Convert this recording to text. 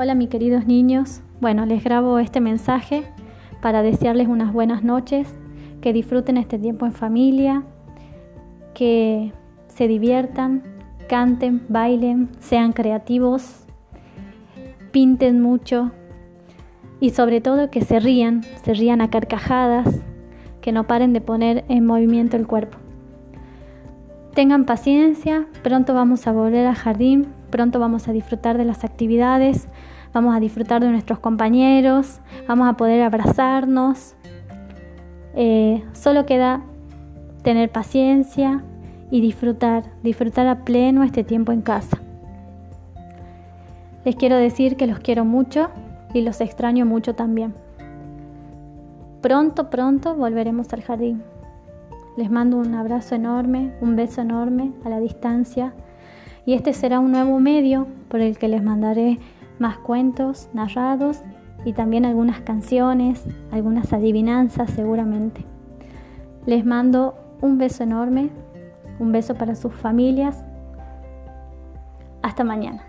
Hola mis queridos niños, bueno, les grabo este mensaje para desearles unas buenas noches, que disfruten este tiempo en familia, que se diviertan, canten, bailen, sean creativos, pinten mucho y sobre todo que se rían, se rían a carcajadas, que no paren de poner en movimiento el cuerpo. Tengan paciencia, pronto vamos a volver al jardín, pronto vamos a disfrutar de las actividades, vamos a disfrutar de nuestros compañeros, vamos a poder abrazarnos. Eh, solo queda tener paciencia y disfrutar, disfrutar a pleno este tiempo en casa. Les quiero decir que los quiero mucho y los extraño mucho también. Pronto, pronto volveremos al jardín. Les mando un abrazo enorme, un beso enorme a la distancia y este será un nuevo medio por el que les mandaré más cuentos narrados y también algunas canciones, algunas adivinanzas seguramente. Les mando un beso enorme, un beso para sus familias. Hasta mañana.